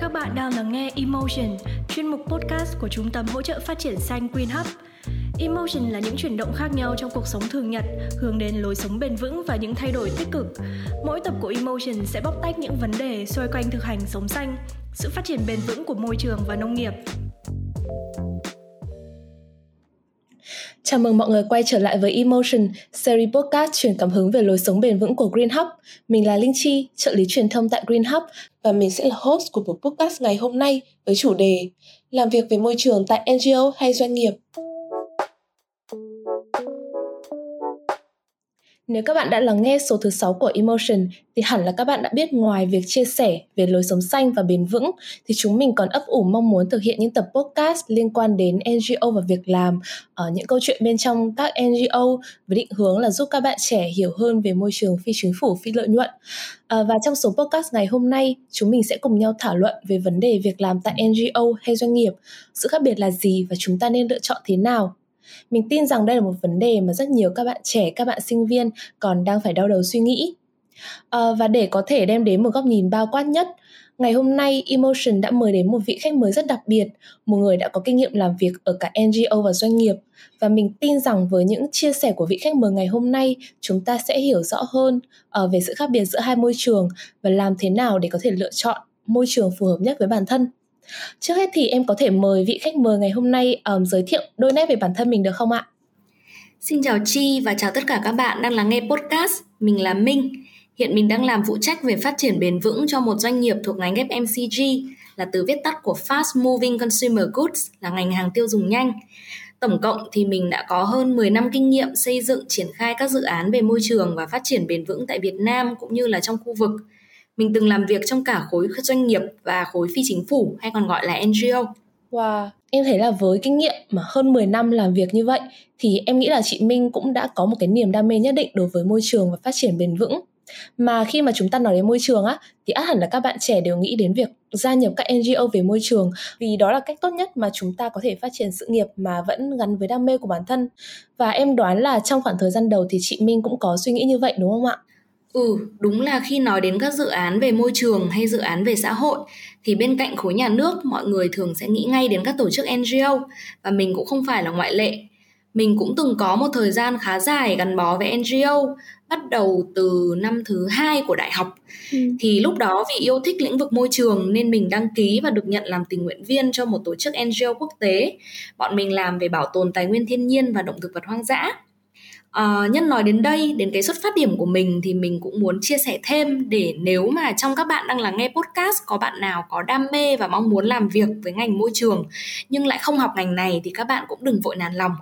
Các bạn đang lắng nghe Emotion, chuyên mục podcast của Trung tâm hỗ trợ phát triển xanh Green Hub. Emotion là những chuyển động khác nhau trong cuộc sống thường nhật, hướng đến lối sống bền vững và những thay đổi tích cực. Mỗi tập của Emotion sẽ bóc tách những vấn đề xoay quanh thực hành sống xanh, sự phát triển bền vững của môi trường và nông nghiệp. Chào mừng mọi người quay trở lại với Emotion, series podcast truyền cảm hứng về lối sống bền vững của Green Hub. Mình là Linh Chi, trợ lý truyền thông tại Green Hub và mình sẽ là host của một podcast ngày hôm nay với chủ đề Làm việc về môi trường tại NGO hay doanh nghiệp. Nếu các bạn đã lắng nghe số thứ 6 của Emotion thì hẳn là các bạn đã biết ngoài việc chia sẻ về lối sống xanh và bền vững thì chúng mình còn ấp ủ mong muốn thực hiện những tập podcast liên quan đến NGO và việc làm ở những câu chuyện bên trong các NGO với định hướng là giúp các bạn trẻ hiểu hơn về môi trường phi chính phủ phi lợi nhuận. À, và trong số podcast ngày hôm nay, chúng mình sẽ cùng nhau thảo luận về vấn đề việc làm tại NGO hay doanh nghiệp, sự khác biệt là gì và chúng ta nên lựa chọn thế nào mình tin rằng đây là một vấn đề mà rất nhiều các bạn trẻ, các bạn sinh viên còn đang phải đau đầu suy nghĩ. À, và để có thể đem đến một góc nhìn bao quát nhất, ngày hôm nay Emotion đã mời đến một vị khách mới rất đặc biệt, một người đã có kinh nghiệm làm việc ở cả NGO và doanh nghiệp. Và mình tin rằng với những chia sẻ của vị khách mời ngày hôm nay, chúng ta sẽ hiểu rõ hơn uh, về sự khác biệt giữa hai môi trường và làm thế nào để có thể lựa chọn môi trường phù hợp nhất với bản thân. Trước hết thì em có thể mời vị khách mời ngày hôm nay um, giới thiệu đôi nét về bản thân mình được không ạ? Xin chào Chi và chào tất cả các bạn đang lắng nghe podcast. Mình là Minh. Hiện mình đang làm phụ trách về phát triển bền vững cho một doanh nghiệp thuộc ngành FMCG là từ viết tắt của Fast Moving Consumer Goods là ngành hàng tiêu dùng nhanh. Tổng cộng thì mình đã có hơn 10 năm kinh nghiệm xây dựng triển khai các dự án về môi trường và phát triển bền vững tại Việt Nam cũng như là trong khu vực. Mình từng làm việc trong cả khối doanh nghiệp và khối phi chính phủ hay còn gọi là NGO. Wow, em thấy là với kinh nghiệm mà hơn 10 năm làm việc như vậy thì em nghĩ là chị Minh cũng đã có một cái niềm đam mê nhất định đối với môi trường và phát triển bền vững. Mà khi mà chúng ta nói đến môi trường á thì át hẳn là các bạn trẻ đều nghĩ đến việc gia nhập các NGO về môi trường vì đó là cách tốt nhất mà chúng ta có thể phát triển sự nghiệp mà vẫn gắn với đam mê của bản thân. Và em đoán là trong khoảng thời gian đầu thì chị Minh cũng có suy nghĩ như vậy đúng không ạ? Ừ, đúng là khi nói đến các dự án về môi trường hay dự án về xã hội thì bên cạnh khối nhà nước mọi người thường sẽ nghĩ ngay đến các tổ chức NGO và mình cũng không phải là ngoại lệ. Mình cũng từng có một thời gian khá dài gắn bó với NGO, bắt đầu từ năm thứ hai của đại học. Ừ. Thì lúc đó vì yêu thích lĩnh vực môi trường nên mình đăng ký và được nhận làm tình nguyện viên cho một tổ chức NGO quốc tế. Bọn mình làm về bảo tồn tài nguyên thiên nhiên và động thực vật hoang dã Uh, nhân nói đến đây đến cái xuất phát điểm của mình thì mình cũng muốn chia sẻ thêm để nếu mà trong các bạn đang lắng nghe podcast có bạn nào có đam mê và mong muốn làm việc với ngành môi trường nhưng lại không học ngành này thì các bạn cũng đừng vội nản lòng.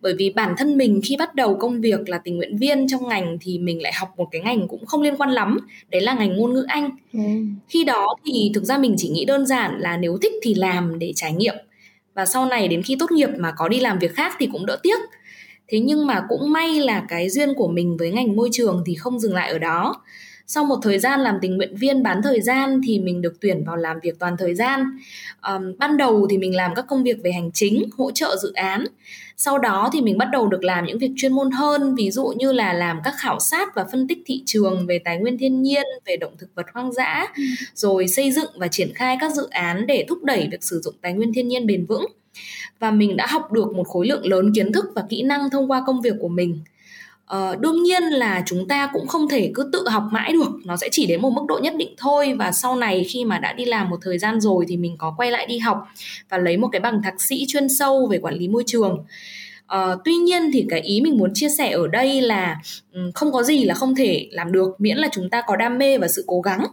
Bởi vì bản thân mình khi bắt đầu công việc là tình nguyện viên trong ngành thì mình lại học một cái ngành cũng không liên quan lắm đấy là ngành ngôn ngữ anh. Ừ. khi đó thì thực ra mình chỉ nghĩ đơn giản là nếu thích thì làm để trải nghiệm và sau này đến khi tốt nghiệp mà có đi làm việc khác thì cũng đỡ tiếc thế nhưng mà cũng may là cái duyên của mình với ngành môi trường thì không dừng lại ở đó. Sau một thời gian làm tình nguyện viên bán thời gian thì mình được tuyển vào làm việc toàn thời gian. Um, ban đầu thì mình làm các công việc về hành chính hỗ trợ dự án. Sau đó thì mình bắt đầu được làm những việc chuyên môn hơn ví dụ như là làm các khảo sát và phân tích thị trường về tài nguyên thiên nhiên về động thực vật hoang dã ừ. rồi xây dựng và triển khai các dự án để thúc đẩy việc sử dụng tài nguyên thiên nhiên bền vững và mình đã học được một khối lượng lớn kiến thức và kỹ năng thông qua công việc của mình. Ờ, đương nhiên là chúng ta cũng không thể cứ tự học mãi được. Nó sẽ chỉ đến một mức độ nhất định thôi. Và sau này khi mà đã đi làm một thời gian rồi thì mình có quay lại đi học và lấy một cái bằng thạc sĩ chuyên sâu về quản lý môi trường. Uh, tuy nhiên thì cái ý mình muốn chia sẻ ở đây là um, không có gì là không thể làm được miễn là chúng ta có đam mê và sự cố gắng.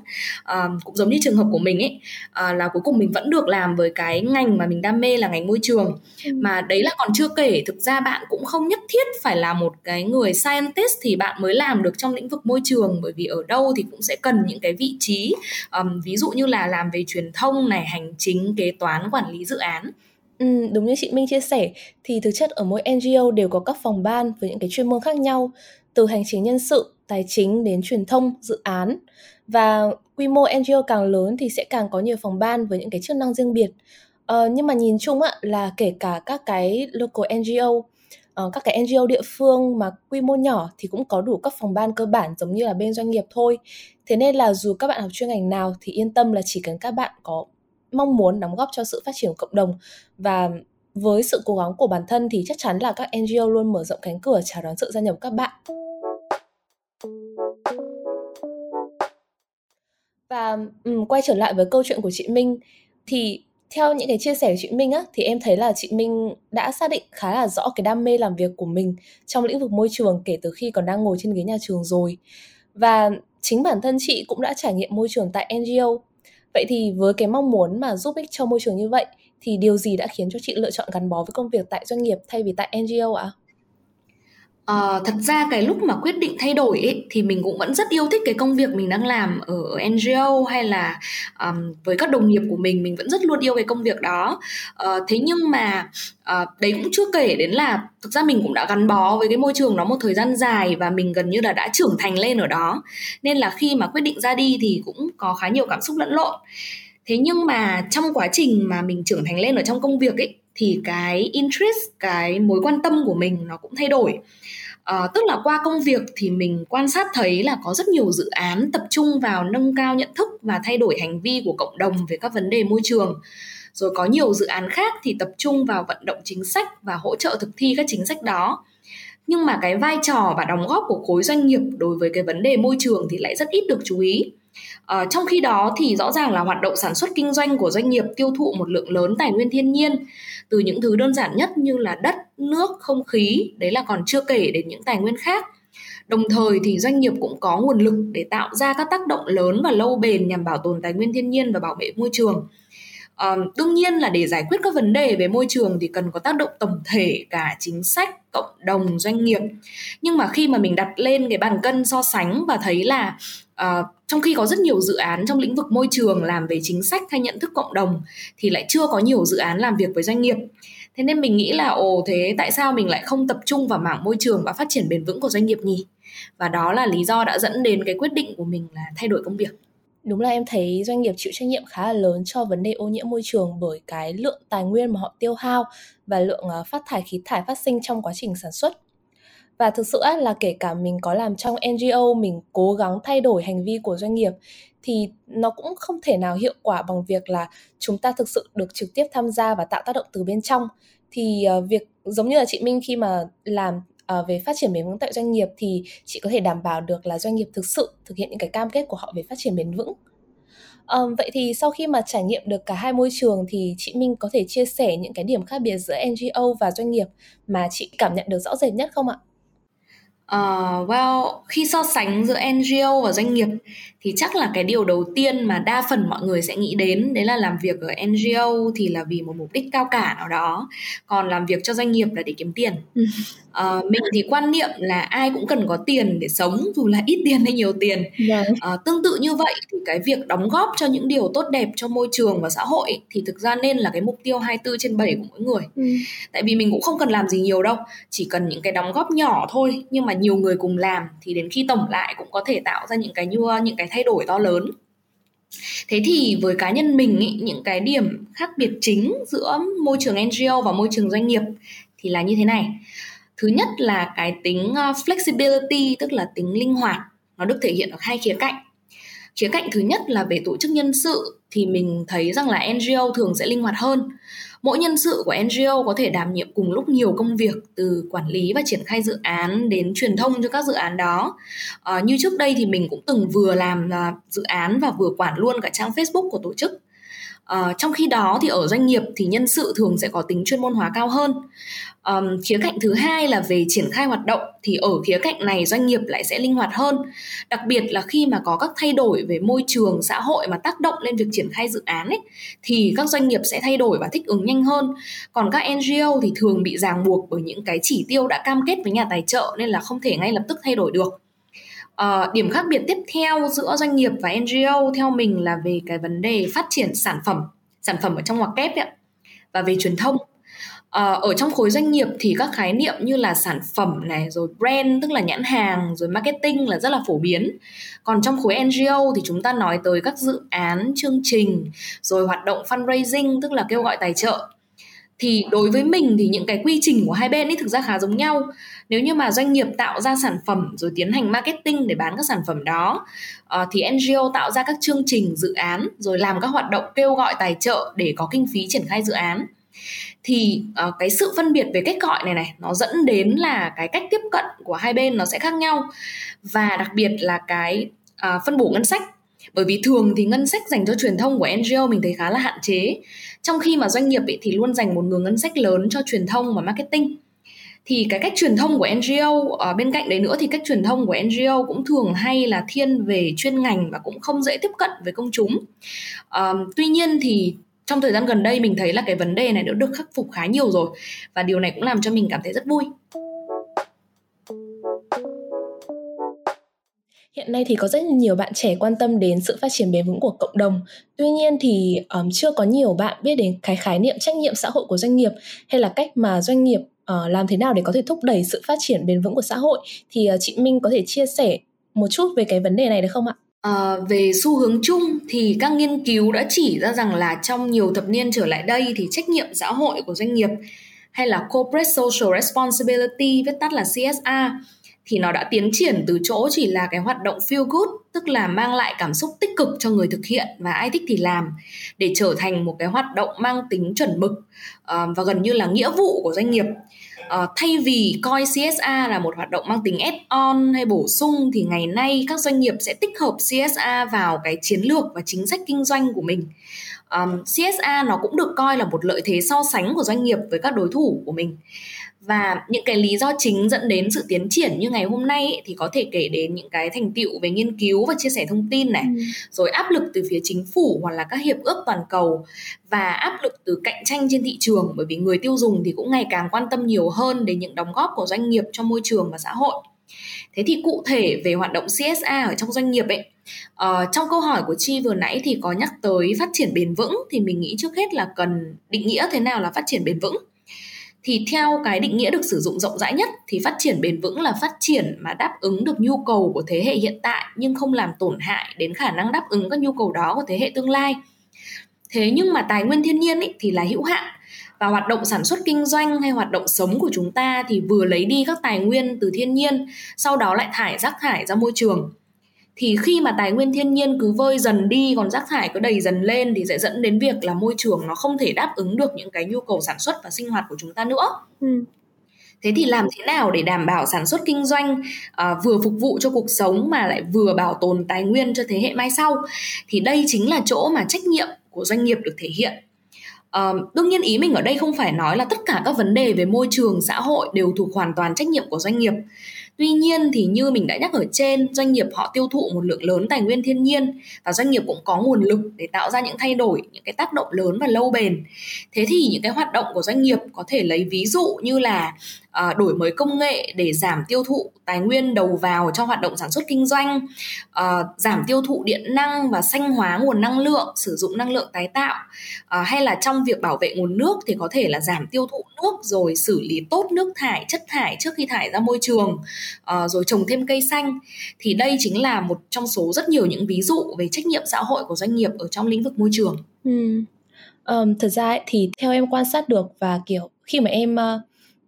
Uh, cũng giống như trường hợp của mình ấy uh, là cuối cùng mình vẫn được làm với cái ngành mà mình đam mê là ngành môi trường. Ừ. mà đấy là còn chưa kể thực ra bạn cũng không nhất thiết phải là một cái người scientist thì bạn mới làm được trong lĩnh vực môi trường bởi vì ở đâu thì cũng sẽ cần những cái vị trí um, ví dụ như là làm về truyền thông này hành chính kế toán quản lý dự án Ừ, đúng như chị Minh chia sẻ thì thực chất ở mỗi NGO đều có các phòng ban với những cái chuyên môn khác nhau từ hành chính nhân sự, tài chính đến truyền thông, dự án và quy mô NGO càng lớn thì sẽ càng có nhiều phòng ban với những cái chức năng riêng biệt. Ờ, nhưng mà nhìn chung á, là kể cả các cái local NGO uh, ờ, các cái NGO địa phương mà quy mô nhỏ thì cũng có đủ các phòng ban cơ bản giống như là bên doanh nghiệp thôi. Thế nên là dù các bạn học chuyên ngành nào thì yên tâm là chỉ cần các bạn có mong muốn đóng góp cho sự phát triển của cộng đồng và với sự cố gắng của bản thân thì chắc chắn là các NGO luôn mở rộng cánh cửa chào đón sự gia nhập của các bạn. Và um, quay trở lại với câu chuyện của chị Minh thì theo những cái chia sẻ của chị Minh á thì em thấy là chị Minh đã xác định khá là rõ cái đam mê làm việc của mình trong lĩnh vực môi trường kể từ khi còn đang ngồi trên ghế nhà trường rồi. Và chính bản thân chị cũng đã trải nghiệm môi trường tại NGO. Vậy thì với cái mong muốn mà giúp ích cho môi trường như vậy, thì điều gì đã khiến cho chị lựa chọn gắn bó với công việc tại doanh nghiệp thay vì tại NGO ạ? À? Uh, thật ra cái lúc mà quyết định thay đổi ấy, thì mình cũng vẫn rất yêu thích cái công việc mình đang làm ở NGO hay là um, với các đồng nghiệp của mình mình vẫn rất luôn yêu cái công việc đó. Uh, thế nhưng mà uh, đấy cũng chưa kể đến là thực ra mình cũng đã gắn bó với cái môi trường đó một thời gian dài và mình gần như là đã trưởng thành lên ở đó. Nên là khi mà quyết định ra đi thì cũng có khá nhiều cảm xúc lẫn lộn. Thế nhưng mà trong quá trình mà mình trưởng thành lên ở trong công việc ấy thì cái interest cái mối quan tâm của mình nó cũng thay đổi. À, tức là qua công việc thì mình quan sát thấy là có rất nhiều dự án tập trung vào nâng cao nhận thức và thay đổi hành vi của cộng đồng về các vấn đề môi trường. Rồi có nhiều dự án khác thì tập trung vào vận động chính sách và hỗ trợ thực thi các chính sách đó. Nhưng mà cái vai trò và đóng góp của khối doanh nghiệp đối với cái vấn đề môi trường thì lại rất ít được chú ý. À, trong khi đó thì rõ ràng là hoạt động sản xuất kinh doanh của doanh nghiệp tiêu thụ một lượng lớn tài nguyên thiên nhiên từ những thứ đơn giản nhất như là đất, nước, không khí, đấy là còn chưa kể đến những tài nguyên khác. Đồng thời thì doanh nghiệp cũng có nguồn lực để tạo ra các tác động lớn và lâu bền nhằm bảo tồn tài nguyên thiên nhiên và bảo vệ môi trường. Um, đương nhiên là để giải quyết các vấn đề về môi trường thì cần có tác động tổng thể cả chính sách cộng đồng doanh nghiệp. Nhưng mà khi mà mình đặt lên cái bàn cân so sánh và thấy là uh, trong khi có rất nhiều dự án trong lĩnh vực môi trường làm về chính sách hay nhận thức cộng đồng thì lại chưa có nhiều dự án làm việc với doanh nghiệp. Thế nên mình nghĩ là ồ thế tại sao mình lại không tập trung vào mảng môi trường và phát triển bền vững của doanh nghiệp nhỉ? Và đó là lý do đã dẫn đến cái quyết định của mình là thay đổi công việc đúng là em thấy doanh nghiệp chịu trách nhiệm khá là lớn cho vấn đề ô nhiễm môi trường bởi cái lượng tài nguyên mà họ tiêu hao và lượng ờ, phát thải khí thải phát sinh trong quá trình sản xuất. Và thực sự là kể cả mình có làm trong NGO mình cố gắng thay đổi hành vi của doanh nghiệp, thì nó cũng không thể nào hiệu quả bằng việc là chúng ta thực sự được trực tiếp tham gia và tạo tác động từ bên trong. Thì ờ, việc giống như là chị Minh khi mà làm uh, về phát triển bền vững tại doanh nghiệp thì chị có thể đảm bảo được là doanh nghiệp thực sự thực hiện những cái cam kết của họ về phát triển bền vững Um, vậy thì sau khi mà trải nghiệm được cả hai môi trường thì chị Minh có thể chia sẻ những cái điểm khác biệt giữa NGO và doanh nghiệp mà chị cảm nhận được rõ rệt nhất không ạ? Uh, well, khi so sánh giữa NGO và doanh nghiệp thì chắc là cái điều đầu tiên mà đa phần mọi người sẽ nghĩ đến đấy là làm việc ở NGO thì là vì một mục đích cao cả nào đó, còn làm việc cho doanh nghiệp là để kiếm tiền. Uh, mình thì quan niệm là ai cũng cần có tiền để sống dù là ít tiền hay nhiều tiền. Uh, tương tự như vậy thì cái việc đóng góp cho những điều tốt đẹp cho môi trường và xã hội thì thực ra nên là cái mục tiêu 24 trên 7 của mỗi người. Ừ. Tại vì mình cũng không cần làm gì nhiều đâu, chỉ cần những cái đóng góp nhỏ thôi nhưng mà nhiều người cùng làm thì đến khi tổng lại cũng có thể tạo ra những cái như những cái thay đổi to lớn thế thì với cá nhân mình ý, những cái điểm khác biệt chính giữa môi trường ngo và môi trường doanh nghiệp thì là như thế này thứ nhất là cái tính ờ, flexibility tức là tính linh hoạt nó được thể hiện ở hai khía cạnh. Khía cạnh thứ nhất là về tổ chức nhân sự thì mình thấy rằng là ngo thường sẽ linh hoạt hơn. Mỗi nhân sự của NGO có thể đảm nhiệm cùng lúc nhiều công việc từ quản lý và triển khai dự án đến truyền thông cho các dự án đó. À, như trước đây thì mình cũng từng vừa làm ờ, dự án và vừa quản luôn cả trang Facebook của tổ chức. À, trong khi đó thì ở doanh nghiệp thì nhân sự thường sẽ có tính chuyên môn hóa cao hơn. À, khía cạnh thứ hai là về triển khai hoạt động thì ở khía cạnh này doanh nghiệp lại sẽ linh hoạt hơn. Đặc biệt là khi mà có các thay đổi về môi trường, xã hội mà tác động lên việc triển khai dự án ấy thì các doanh nghiệp sẽ thay đổi và thích ứng nhanh hơn. Còn các NGO thì thường bị ràng buộc bởi những cái chỉ tiêu đã cam kết với nhà tài trợ nên là không thể ngay lập tức thay đổi được. Uh, điểm khác biệt tiếp theo giữa doanh nghiệp và NGO theo mình là về cái vấn đề phát triển sản phẩm, sản phẩm ở trong ngoặc kép ấy, và về truyền thông. Uh, ở trong khối doanh nghiệp thì các khái niệm như là sản phẩm này rồi brand tức là nhãn hàng rồi marketing là rất là phổ biến còn trong khối NGO thì chúng ta nói tới các dự án chương trình rồi hoạt động fundraising tức là kêu gọi tài trợ thì đối với mình thì những cái quy trình của hai bên ấy thực ra khá giống nhau. Nếu như mà doanh nghiệp tạo ra sản phẩm rồi tiến hành marketing để bán các sản phẩm đó ờ, thì NGO tạo ra các chương trình dự án rồi làm các hoạt động kêu gọi tài trợ để có kinh phí triển khai dự án. Thì uh, cái sự phân biệt về cách gọi này này nó dẫn đến là cái cách tiếp cận của hai bên nó sẽ khác nhau. Và đặc biệt là cái uh, phân bổ ngân sách. Bởi vì thường thì ngân sách dành cho truyền thông của NGO mình thấy khá là hạn chế trong khi mà doanh nghiệp ấy thì luôn dành một nguồn ngân sách lớn cho truyền thông và marketing thì cái cách truyền thông của NGO ở bên cạnh đấy nữa thì cách truyền thông của NGO cũng thường hay là thiên về chuyên ngành và cũng không dễ tiếp cận với công chúng. À, tuy nhiên thì trong thời gian gần đây mình thấy là cái vấn đề này đã được khắc phục khá nhiều rồi và điều này cũng làm cho mình cảm thấy rất vui. Hiện nay thì có rất nhiều bạn trẻ quan tâm đến sự phát triển bền vững của cộng đồng. Tuy nhiên thì um, chưa có nhiều bạn biết đến cái khái niệm trách nhiệm xã hội của doanh nghiệp hay là cách mà doanh nghiệp uh, làm thế nào để có thể thúc đẩy sự phát triển bền vững của xã hội. Thì uh, chị Minh có thể chia sẻ một chút về cái vấn đề này được không ạ? À, về xu hướng chung thì các nghiên cứu đã chỉ ra rằng là trong nhiều thập niên trở lại đây thì trách nhiệm xã hội của doanh nghiệp hay là corporate social responsibility viết tắt là CSR thì nó đã tiến triển từ chỗ chỉ là cái hoạt động feel good tức là mang lại cảm xúc tích cực cho người thực hiện và ai thích thì làm để trở thành một cái hoạt động mang tính chuẩn mực ờ, và gần như là nghĩa vụ của doanh nghiệp. Uh, thay vì coi CSA là một hoạt động mang tính add-on hay bổ sung thì ngày nay các doanh nghiệp sẽ tích hợp CSA vào cái chiến lược và chính sách kinh doanh của mình. Um, nó cũng được coi là một lợi thế so sánh của doanh nghiệp với các đối thủ của mình và những cái lý do chính dẫn đến sự tiến triển như ngày hôm nay ấy, thì có thể kể đến những cái thành tựu về nghiên cứu và chia sẻ thông tin này. Ừ. rồi áp lực từ phía chính phủ hoặc là các hiệp ước toàn cầu. Và áp lực từ cạnh tranh trên thị trường bởi vì người tiêu dùng thì cũng ngày càng quan tâm nhiều hơn đến những đóng góp của doanh nghiệp cho môi trường và xã hội. Thế thì cụ thể về hoạt động CSA ở trong doanh nghiệp ấy uh, trong câu hỏi của chi vừa nãy thì có nhắc tới phát triển bền vững thì mình nghĩ trước hết là cần định nghĩa thế nào là phát triển bền vững thì theo cái định nghĩa được sử dụng rộng rãi nhất thì phát triển bền vững là phát triển mà đáp ứng được nhu cầu của thế hệ hiện tại nhưng không làm tổn hại đến khả năng đáp ứng các nhu cầu đó của thế hệ tương lai. Thế nhưng mà tài nguyên thiên nhiên ý, thì là hữu hạn. Và hoạt động sản xuất kinh doanh hay hoạt động sống của chúng ta thì vừa lấy đi các tài nguyên từ thiên nhiên sau đó lại thải rác thải ra môi trường thì khi mà tài nguyên thiên nhiên cứ vơi dần đi còn rác thải cứ đầy dần lên thì sẽ dẫn đến việc là môi trường nó không thể đáp ứng được những cái nhu cầu sản xuất và sinh hoạt của chúng ta nữa. Ừ. thế thì làm thế nào để đảm bảo sản xuất kinh doanh uh, vừa phục vụ cho cuộc sống mà lại vừa bảo tồn tài nguyên cho thế hệ mai sau? Thì đây chính là chỗ mà trách nhiệm của doanh nghiệp được thể hiện. Uh, đương nhiên ý mình ở đây không phải nói là tất cả các vấn đề về môi trường xã hội đều thuộc hoàn toàn trách nhiệm của doanh nghiệp Tuy nhiên thì như mình đã nhắc ở trên, doanh nghiệp họ tiêu thụ một lượng lớn tài nguyên thiên nhiên và doanh nghiệp cũng có nguồn lực để tạo ra những thay đổi, những cái tác động lớn và lâu bền. Thế thì những cái hoạt động của doanh nghiệp có thể lấy ví dụ như là à, đổi mới công nghệ để giảm tiêu thụ tài nguyên đầu vào cho hoạt động sản xuất kinh doanh, à, giảm tiêu thụ điện năng và xanh hóa nguồn năng lượng, sử dụng năng lượng tái tạo, à, hay là trong việc bảo vệ nguồn nước thì có thể là giảm tiêu thụ nước rồi xử lý tốt nước thải, chất thải trước khi thải ra môi trường, uh, rồi trồng thêm cây xanh. Thì đây chính là một trong số rất nhiều những ví dụ về trách nhiệm xã hội của doanh nghiệp ở trong lĩnh vực môi trường. Ừ. Um, thật ra ấy, thì theo em quan sát được và kiểu khi mà em uh,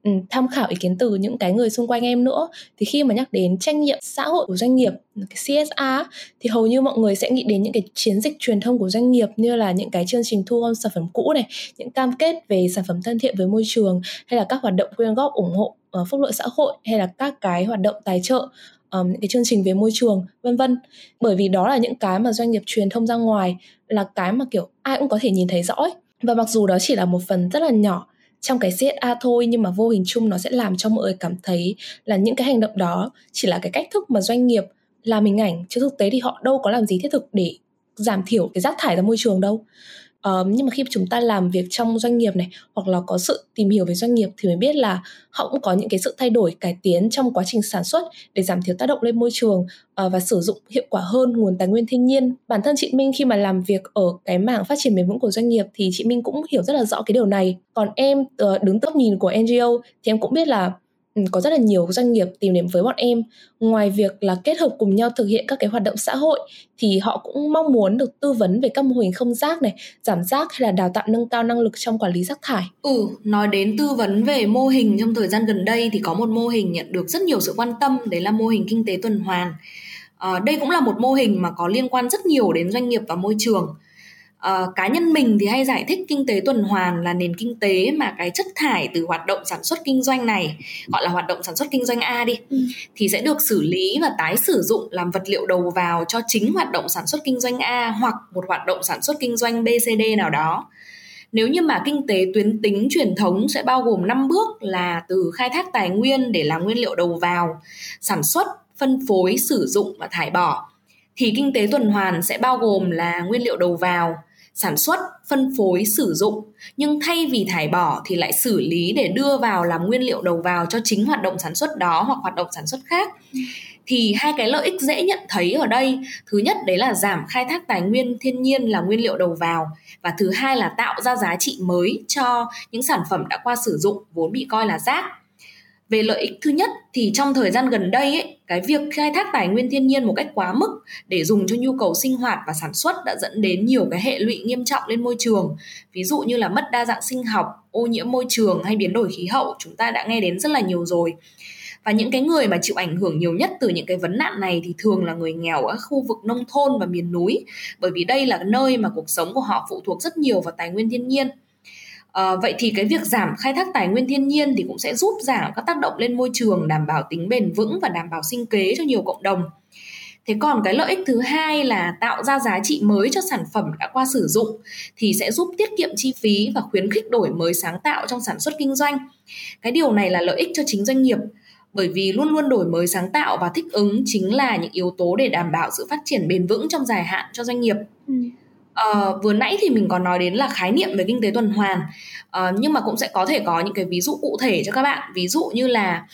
Ừ, tham khảo ý kiến từ những cái người xung quanh em nữa thì khi mà nhắc đến trách nhiệm xã hội của doanh nghiệp cái CSR thì hầu như mọi người sẽ nghĩ đến những cái chiến dịch truyền thông của doanh nghiệp như là những cái chương trình thu gom sản phẩm cũ này những cam kết về sản phẩm thân thiện với môi trường hay là các hoạt động quyên góp ủng hộ uh, phúc lợi xã hội hay là các cái hoạt động tài trợ um, những cái chương trình về môi trường vân vân bởi vì đó là những cái mà doanh nghiệp truyền thông ra ngoài là cái mà kiểu ai cũng có thể nhìn thấy rõ ấy. và mặc dù đó chỉ là một phần rất là nhỏ trong cái CSA thôi, nhưng mà vô hình chung nó sẽ làm cho mọi người cảm thấy là những cái hành động đó chỉ là cái cách thức mà doanh nghiệp làm hình ảnh. Chứ thực tế thì họ đâu có làm gì thiết thực để giảm thiểu cái rác thải ra môi trường đâu. Um, nhưng mà khi chúng ta làm việc trong doanh nghiệp này hoặc là có sự tìm hiểu về doanh nghiệp thì mới biết là họ cũng có những cái sự thay đổi cải tiến trong quá trình sản xuất để giảm thiểu tác động lên môi trường uh, và sử dụng hiệu quả hơn nguồn tài nguyên thiên nhiên. Bản thân chị Minh khi mà làm việc ở cái mảng phát triển bền vững của doanh nghiệp thì chị Minh cũng hiểu rất là rõ cái điều này. Còn em uh, đứng tốc nhìn của NGO thì em cũng biết là Ừ, có rất là nhiều doanh nghiệp tìm đến với bọn em. Ngoài việc là kết hợp cùng nhau thực hiện các cái hoạt động xã hội thì họ cũng mong muốn được tư vấn về các mô hình không rác này giảm rác hay là đào tạo nâng cao năng lực trong quản lý rác thải. Ừ nói đến tư vấn về mô hình trong thời gian gần đây thì có một mô hình nhận được rất nhiều sự quan tâm đấy là mô hình kinh tế tuần hoàn. À, đây cũng là một mô hình mà có liên quan rất nhiều đến doanh nghiệp và môi trường. Uh, cá nhân mình thì hay giải thích kinh tế tuần hoàn là nền kinh tế mà cái chất thải từ hoạt động sản xuất kinh doanh này gọi là hoạt động sản xuất kinh doanh A đi ừ. thì sẽ được xử lý và tái sử dụng làm vật liệu đầu vào cho chính hoạt động sản xuất kinh doanh A hoặc một hoạt động sản xuất kinh doanh BCD nào đó. Nếu như mà kinh tế tuyến tính truyền thống sẽ bao gồm 5 bước là từ khai thác tài nguyên để làm nguyên liệu đầu vào, sản xuất, phân phối, sử dụng và thải bỏ thì kinh tế tuần hoàn sẽ bao gồm là nguyên liệu đầu vào, sản xuất, phân phối, sử dụng. Nhưng thay vì thải bỏ thì lại xử lý để đưa vào làm nguyên liệu đầu vào cho chính hoạt động sản xuất đó hoặc hoạt động sản xuất khác. Thì hai cái lợi ích dễ nhận thấy ở đây, thứ nhất đấy là giảm khai thác tài nguyên thiên nhiên là nguyên liệu đầu vào. Và thứ hai là tạo ra giá trị mới cho những sản phẩm đã qua sử dụng vốn bị coi là rác về lợi ích thứ nhất thì trong thời gian gần đây ấy, cái việc khai thác tài nguyên thiên nhiên một cách quá mức để dùng cho nhu cầu sinh hoạt và sản xuất đã dẫn đến nhiều cái hệ lụy nghiêm trọng lên môi trường. Ví dụ như là mất đa dạng sinh học ô nhiễm môi trường hay biến đổi khí hậu chúng ta đã nghe đến rất là nhiều rồi. Và những cái người mà chịu ảnh hưởng nhiều nhất từ những cái vấn nạn này thì thường là người nghèo ở khu vực nông thôn và miền núi. Bởi vì đây là nơi mà cuộc sống của họ phụ thuộc rất nhiều vào tài nguyên thiên nhiên. À, vậy thì cái việc giảm khai thác tài nguyên thiên nhiên thì cũng sẽ giúp giảm các tác động lên môi trường, đảm bảo tính bền vững và đảm bảo sinh kế cho nhiều cộng đồng. Thế còn cái lợi ích thứ hai là tạo ra giá trị mới cho sản phẩm đã qua sử dụng thì sẽ giúp tiết kiệm chi phí và khuyến khích đổi mới sáng tạo trong sản xuất kinh doanh. Cái điều này là lợi ích cho chính doanh nghiệp bởi vì luôn luôn đổi mới sáng tạo và thích ứng chính là những yếu tố để đảm bảo sự phát triển bền vững trong dài hạn cho doanh nghiệp. Ừ. Uh, vừa nãy thì mình có nói đến là khái niệm về kinh tế tuần hoàn. Uh, nhưng mà cũng sẽ có thể có những cái ví dụ cụ thể cho các bạn. Ví dụ như là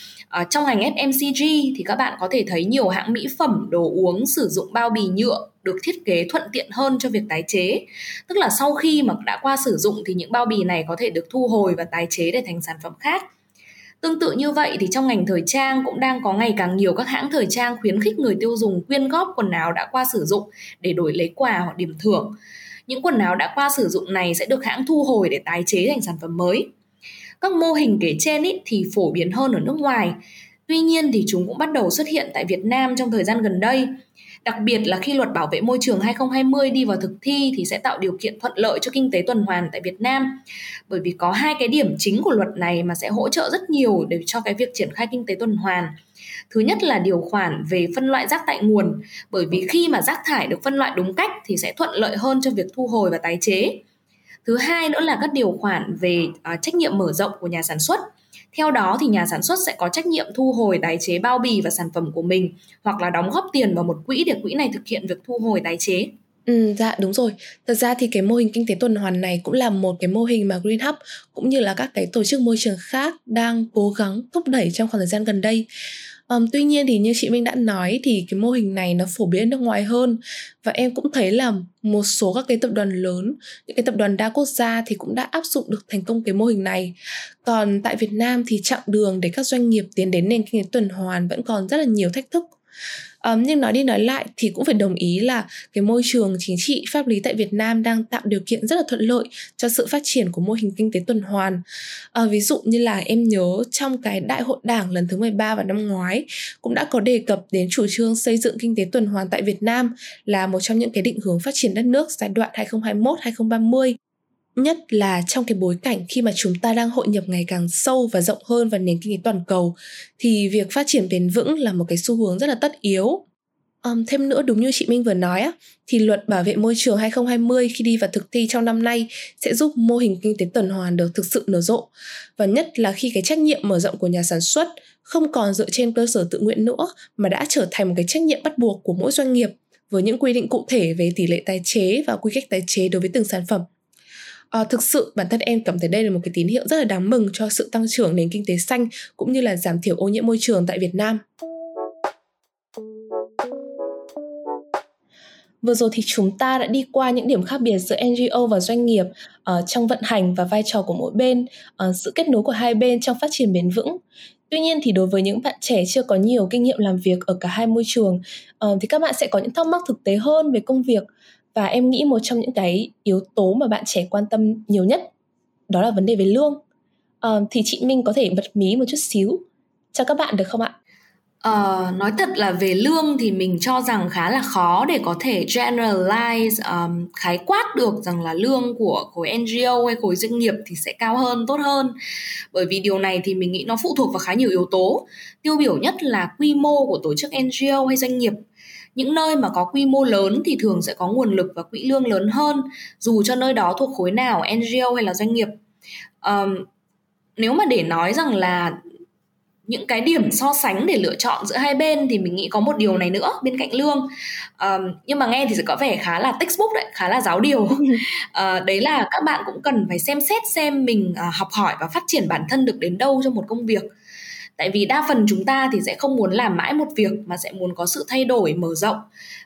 uh, trong ngành FMCG thì các bạn có thể thấy nhiều hãng mỹ phẩm đồ uống sử dụng bao bì nhựa được thiết kế thuận tiện hơn cho việc tái chế. Tức là sau khi mà đã qua sử dụng thì những bao bì này có thể được thu hồi và tái chế để thành sản phẩm khác. Tương tự như vậy thì trong ngành thời trang cũng đang có ngày càng nhiều các hãng thời trang khuyến khích người tiêu dùng quyên góp quần áo đã qua sử dụng để đổi lấy quà hoặc điểm thưởng. Những quần áo đã qua sử dụng này sẽ được hãng thu hồi để tái chế thành sản phẩm mới. Các mô hình kể trên ý thì phổ biến hơn ở nước ngoài. Tuy nhiên thì chúng cũng bắt đầu xuất hiện tại Việt Nam trong thời gian gần đây Đặc biệt là khi luật bảo vệ môi trường 2020 đi vào thực thi thì sẽ tạo điều kiện thuận lợi cho kinh tế tuần hoàn tại Việt Nam. Bởi vì có hai cái điểm chính của luật này mà sẽ hỗ trợ rất nhiều để cho cái việc triển khai kinh tế tuần hoàn. Thứ nhất là điều khoản về phân loại rác tại nguồn, bởi vì khi mà rác thải được phân loại đúng cách thì sẽ thuận lợi hơn cho việc thu hồi và tái chế. Thứ hai nữa là các điều khoản về à, trách nhiệm mở rộng của nhà sản xuất theo đó thì nhà sản xuất sẽ có trách nhiệm thu hồi tái chế bao bì và sản phẩm của mình hoặc là đóng góp tiền vào một quỹ để quỹ này thực hiện việc thu hồi tái chế. Ừ, dạ đúng rồi. Thật ra thì cái mô hình kinh tế tuần hoàn này cũng là một cái mô hình mà Green Hub cũng như là các cái tổ chức môi trường khác đang cố gắng thúc đẩy trong khoảng thời gian gần đây. Um, tuy nhiên thì như chị Minh đã nói thì cái mô hình này nó phổ biến nước ngoài hơn và em cũng thấy là một số các cái tập đoàn lớn, những cái tập đoàn đa quốc gia thì cũng đã áp dụng được thành công cái mô hình này. Còn tại Việt Nam thì chặng đường để các doanh nghiệp tiến đến nền kinh tế tuần hoàn vẫn còn rất là nhiều thách thức um, nhưng nói đi nói lại thì cũng phải đồng ý là cái môi trường chính trị pháp lý tại Việt Nam đang tạo điều kiện rất là thuận lợi cho sự phát triển của mô hình kinh tế tuần hoàn. Uh, ví dụ như là em nhớ trong cái đại hội đảng lần thứ 13 vào năm ngoái cũng đã có đề cập đến chủ trương xây dựng kinh tế tuần hoàn tại Việt Nam là một trong những cái định hướng phát triển đất nước giai đoạn 2021-2030 nhất là trong cái bối cảnh khi mà chúng ta đang hội nhập ngày càng sâu và rộng hơn vào nền kinh tế toàn cầu thì việc phát triển bền vững là một cái xu hướng rất là tất yếu Um, thêm nữa đúng như chị Minh vừa nói á, thì luật bảo vệ môi trường 2020 khi đi vào thực thi trong năm nay sẽ giúp mô hình kinh tế tuần hoàn được thực sự nở rộ. Và nhất là khi cái trách nhiệm mở rộng của nhà sản xuất không còn dựa trên cơ sở tự nguyện nữa mà đã trở thành một cái trách nhiệm bắt buộc của mỗi doanh nghiệp với những quy định cụ thể về tỷ lệ tái chế và quy cách tái chế đối với từng sản phẩm à, thực sự bản thân em cảm thấy đây là một cái tín hiệu rất là đáng mừng cho sự tăng trưởng nền kinh tế xanh cũng như là giảm thiểu ô nhiễm môi trường tại Việt Nam. Vừa rồi thì chúng ta đã đi qua những điểm khác biệt giữa NGO và doanh nghiệp uh, trong vận hành và vai trò của mỗi bên, uh, sự kết nối của hai bên trong phát triển bền vững. Tuy nhiên thì đối với những bạn trẻ chưa có nhiều kinh nghiệm làm việc ở cả hai môi trường uh, thì các bạn sẽ có những thắc mắc thực tế hơn về công việc và em nghĩ một trong những cái yếu tố mà bạn trẻ quan tâm nhiều nhất đó là vấn đề về lương. à, thì chị Minh có thể bật mí một chút xíu cho các bạn được không ạ? Uh, nói thật là về lương thì mình cho rằng khá là khó để có thể generalize um, khái quát được rằng là lương của khối NGO hay khối doanh nghiệp thì sẽ cao hơn tốt hơn bởi vì điều này thì mình nghĩ nó phụ thuộc vào khá nhiều yếu tố tiêu biểu nhất là quy mô của tổ chức NGO hay doanh nghiệp những nơi mà có quy mô lớn thì thường sẽ có nguồn lực và quỹ lương lớn hơn dù cho nơi đó thuộc khối nào NGO hay là doanh nghiệp. Um, nếu mà để nói rằng là những cái điểm so sánh để lựa chọn giữa hai bên thì mình nghĩ có một điều này nữa bên cạnh lương. Um, nhưng mà nghe thì sẽ có vẻ khá là textbook đấy khá là giáo điều. Uh, đấy là các bạn cũng cần phải xem xét xem mình uh, học hỏi và phát triển bản thân được đến đâu trong một công việc tại vì đa phần chúng ta thì sẽ không muốn làm mãi một việc mà sẽ muốn có sự thay đổi mở rộng.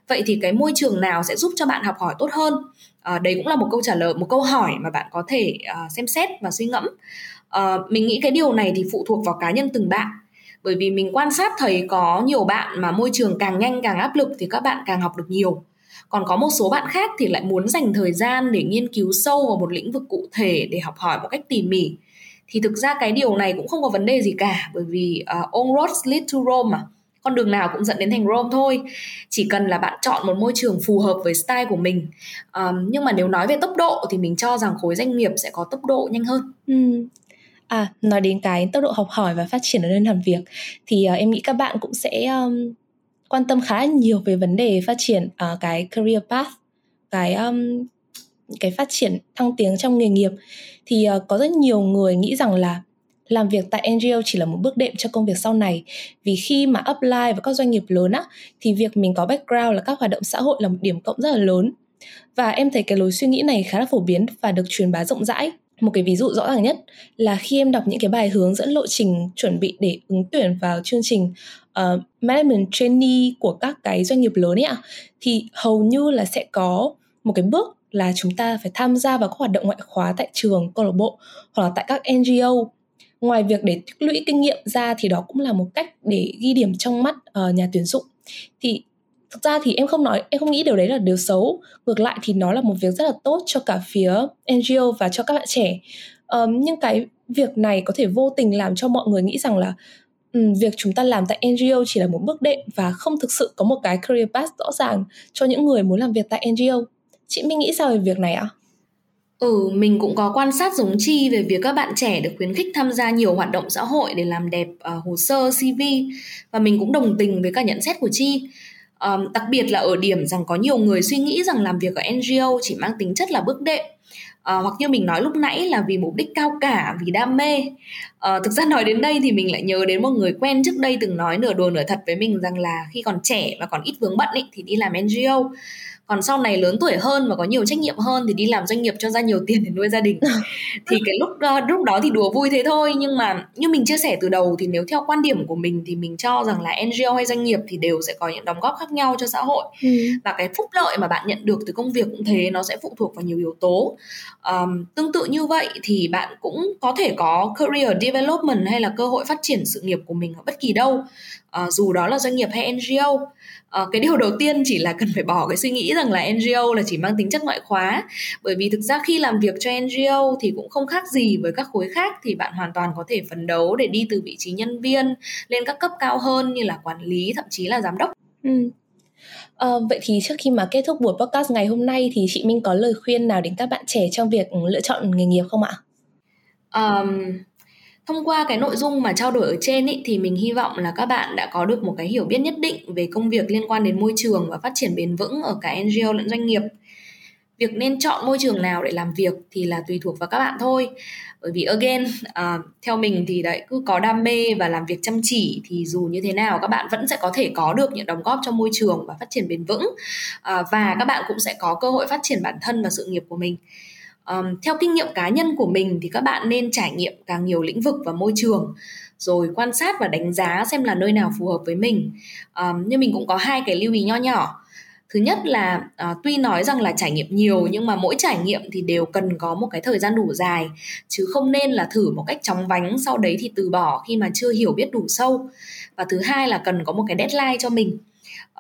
Vậy thì cái môi trường nào sẽ giúp cho bạn học hỏi tốt hơn? À, đấy cũng là một câu trả lời một câu hỏi mà bạn có thể uh, xem xét và suy ngẫm. Uh, mình nghĩ cái điều này thì phụ thuộc vào cá nhân từng bạn. Bởi vì mình quan sát thấy có nhiều bạn mà môi trường càng nhanh càng áp lực thì các bạn càng học được nhiều. Còn có một số bạn khác thì lại muốn dành thời gian để nghiên cứu sâu vào một lĩnh vực cụ thể để học hỏi một cách tỉ mỉ thì thực ra cái điều này cũng không có vấn đề gì cả bởi vì ờ, uh, on roads lead to Rome mà. Con đường nào cũng dẫn đến thành Rome thôi. Chỉ cần là bạn chọn một môi trường phù hợp với style của mình. Um, nhưng mà nếu nói về tốc độ thì mình cho rằng khối doanh nghiệp sẽ có tốc độ nhanh hơn. Ừ. À, nói đến cái tốc độ học hỏi và phát triển ở nơi làm việc thì uh, em nghĩ các bạn cũng sẽ um, quan tâm khá nhiều về vấn đề phát triển uh, cái career path, cái um, cái phát triển thăng tiến trong nghề nghiệp thì uh, có rất nhiều người nghĩ rằng là làm việc tại NGO chỉ là một bước đệm cho công việc sau này. Vì khi mà apply vào các doanh nghiệp lớn á thì việc mình có background là các hoạt động xã hội là một điểm cộng rất là lớn. Và em thấy cái lối suy nghĩ này khá là phổ biến và được truyền bá rộng rãi. Một cái ví dụ rõ ràng nhất là khi em đọc những cái bài hướng dẫn lộ trình chuẩn bị để ứng tuyển vào chương trình uh, management trainee của các cái doanh nghiệp lớn ấy ạ thì hầu như là sẽ có một cái bước là chúng ta phải tham gia vào các hoạt động ngoại khóa tại trường câu lạc bộ hoặc là tại các NGO ngoài việc để tích lũy kinh nghiệm ra thì đó cũng là một cách để ghi điểm trong mắt uh, nhà tuyển dụng. Thì thực ra thì em không nói em không nghĩ điều đấy là điều xấu. Ngược lại thì nó là một việc rất là tốt cho cả phía NGO và cho các bạn trẻ. Um, nhưng cái việc này có thể vô tình làm cho mọi người nghĩ rằng là um, việc chúng ta làm tại NGO chỉ là một bước đệm và không thực sự có một cái career path rõ ràng cho những người muốn làm việc tại NGO chị Minh nghĩ sao về việc này ạ? Ừ, mình cũng có quan sát giống Chi về việc các bạn trẻ được khuyến khích tham gia nhiều hoạt động xã hội để làm đẹp uh, hồ sơ CV và mình cũng đồng tình với các nhận xét của Chi. Um, đặc biệt là ở điểm rằng có nhiều người suy nghĩ rằng làm việc ở NGO chỉ mang tính chất là bước đệm à, hoặc như mình nói lúc nãy là vì mục đích cao cả vì đam mê à, thực ra nói đến đây thì mình lại nhớ đến một người quen trước đây từng nói nửa đùa nửa thật với mình rằng là khi còn trẻ và còn ít vướng bận ý, thì đi làm NGO còn sau này lớn tuổi hơn và có nhiều trách nhiệm hơn thì đi làm doanh nghiệp cho ra nhiều tiền để nuôi gia đình. Thì cái lúc uh, lúc đó thì đùa vui thế thôi nhưng mà như mình chia sẻ từ đầu thì nếu theo quan điểm của mình thì mình cho rằng là NGO hay doanh nghiệp thì đều sẽ có những đóng góp khác nhau cho xã hội. Ừ. và cái phúc lợi mà bạn nhận được từ công việc cũng thế nó sẽ phụ thuộc vào nhiều yếu tố. Um, tương tự như vậy thì bạn cũng có thể có career development hay là cơ hội phát triển sự nghiệp của mình ở bất kỳ đâu uh, dù đó là doanh nghiệp hay NGO uh, cái điều đầu tiên chỉ là cần phải bỏ cái suy nghĩ rằng là NGO là chỉ mang tính chất ngoại khóa bởi vì thực ra khi làm việc cho NGO thì cũng không khác gì với các khối khác thì bạn hoàn toàn có thể phấn đấu để đi từ vị trí nhân viên lên các cấp cao hơn như là quản lý thậm chí là giám đốc ừ. À, vậy thì trước khi mà kết thúc buổi podcast ngày hôm nay thì chị Minh có lời khuyên nào đến các bạn trẻ trong việc lựa chọn nghề nghiệp không ạ? Um, thông qua cái nội dung mà trao đổi ở trên ý, thì mình hy vọng là các bạn đã có được một cái hiểu biết nhất định về công việc liên quan đến môi trường và phát triển bền vững ở cả NGO lẫn doanh nghiệp. Việc nên chọn môi trường nào để làm việc thì là tùy thuộc vào các bạn thôi. Bởi vì again uh, theo mình thì đấy cứ có đam mê và làm việc chăm chỉ thì dù như thế nào các bạn vẫn sẽ có thể có được những đóng góp cho môi trường và phát triển bền vững. Uh, và các bạn cũng sẽ có cơ hội phát triển bản thân và sự nghiệp của mình um, theo kinh nghiệm cá nhân của mình thì các bạn nên trải nghiệm càng nhiều lĩnh vực và môi trường rồi quan sát và đánh giá xem là nơi nào phù hợp với mình. Um, nhưng mình cũng có hai cái lưu ý nho nhỏ. Thứ nhất là uh, tuy nói rằng là trải nghiệm nhiều nhưng mà mỗi trải nghiệm thì đều cần có một cái thời gian đủ dài chứ không nên là thử một cách chóng vánh sau đấy thì từ bỏ khi mà chưa hiểu biết đủ sâu. Và thứ hai là cần có một cái deadline cho mình.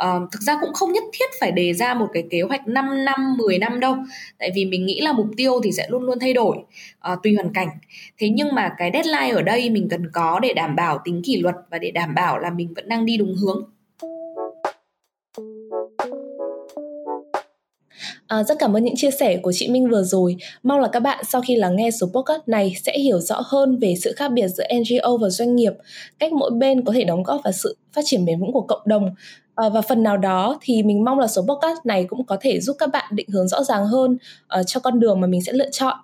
Uh, thực ra cũng không nhất thiết phải đề ra một cái kế hoạch 5 năm, 10 năm đâu. Tại vì mình nghĩ là mục tiêu thì sẽ luôn luôn thay đổi uh, Tùy hoàn cảnh. Thế nhưng mà cái deadline ở đây mình cần có để đảm bảo tính kỷ luật Và để đảm bảo là mình vẫn đang đi đúng hướng. À, rất cảm ơn những chia sẻ của chị Minh vừa rồi. Mong là các bạn sau khi lắng nghe số podcast này sẽ hiểu rõ hơn về sự khác biệt giữa NGO và doanh nghiệp, cách mỗi bên có thể đóng góp vào sự phát triển bền vững của cộng đồng. À, và phần nào đó thì mình mong là số podcast này cũng có thể giúp các bạn định hướng rõ ràng hơn uh, cho con đường mà mình sẽ lựa chọn.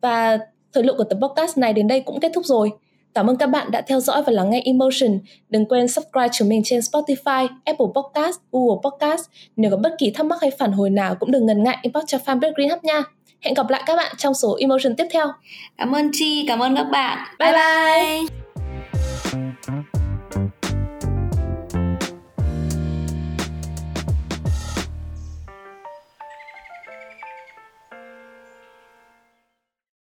Và thời lượng của tập podcast này đến đây cũng kết thúc rồi. Cảm ơn các bạn đã theo dõi và lắng nghe Emotion. Đừng quên subscribe cho mình trên Spotify, Apple Podcast, Google Podcast. Nếu có bất kỳ thắc mắc hay phản hồi nào cũng đừng ngần ngại inbox cho fanpage Green Hub nha. Hẹn gặp lại các bạn trong số Emotion tiếp theo. Cảm ơn Chi, cảm ơn các bạn. Bye bye. bye.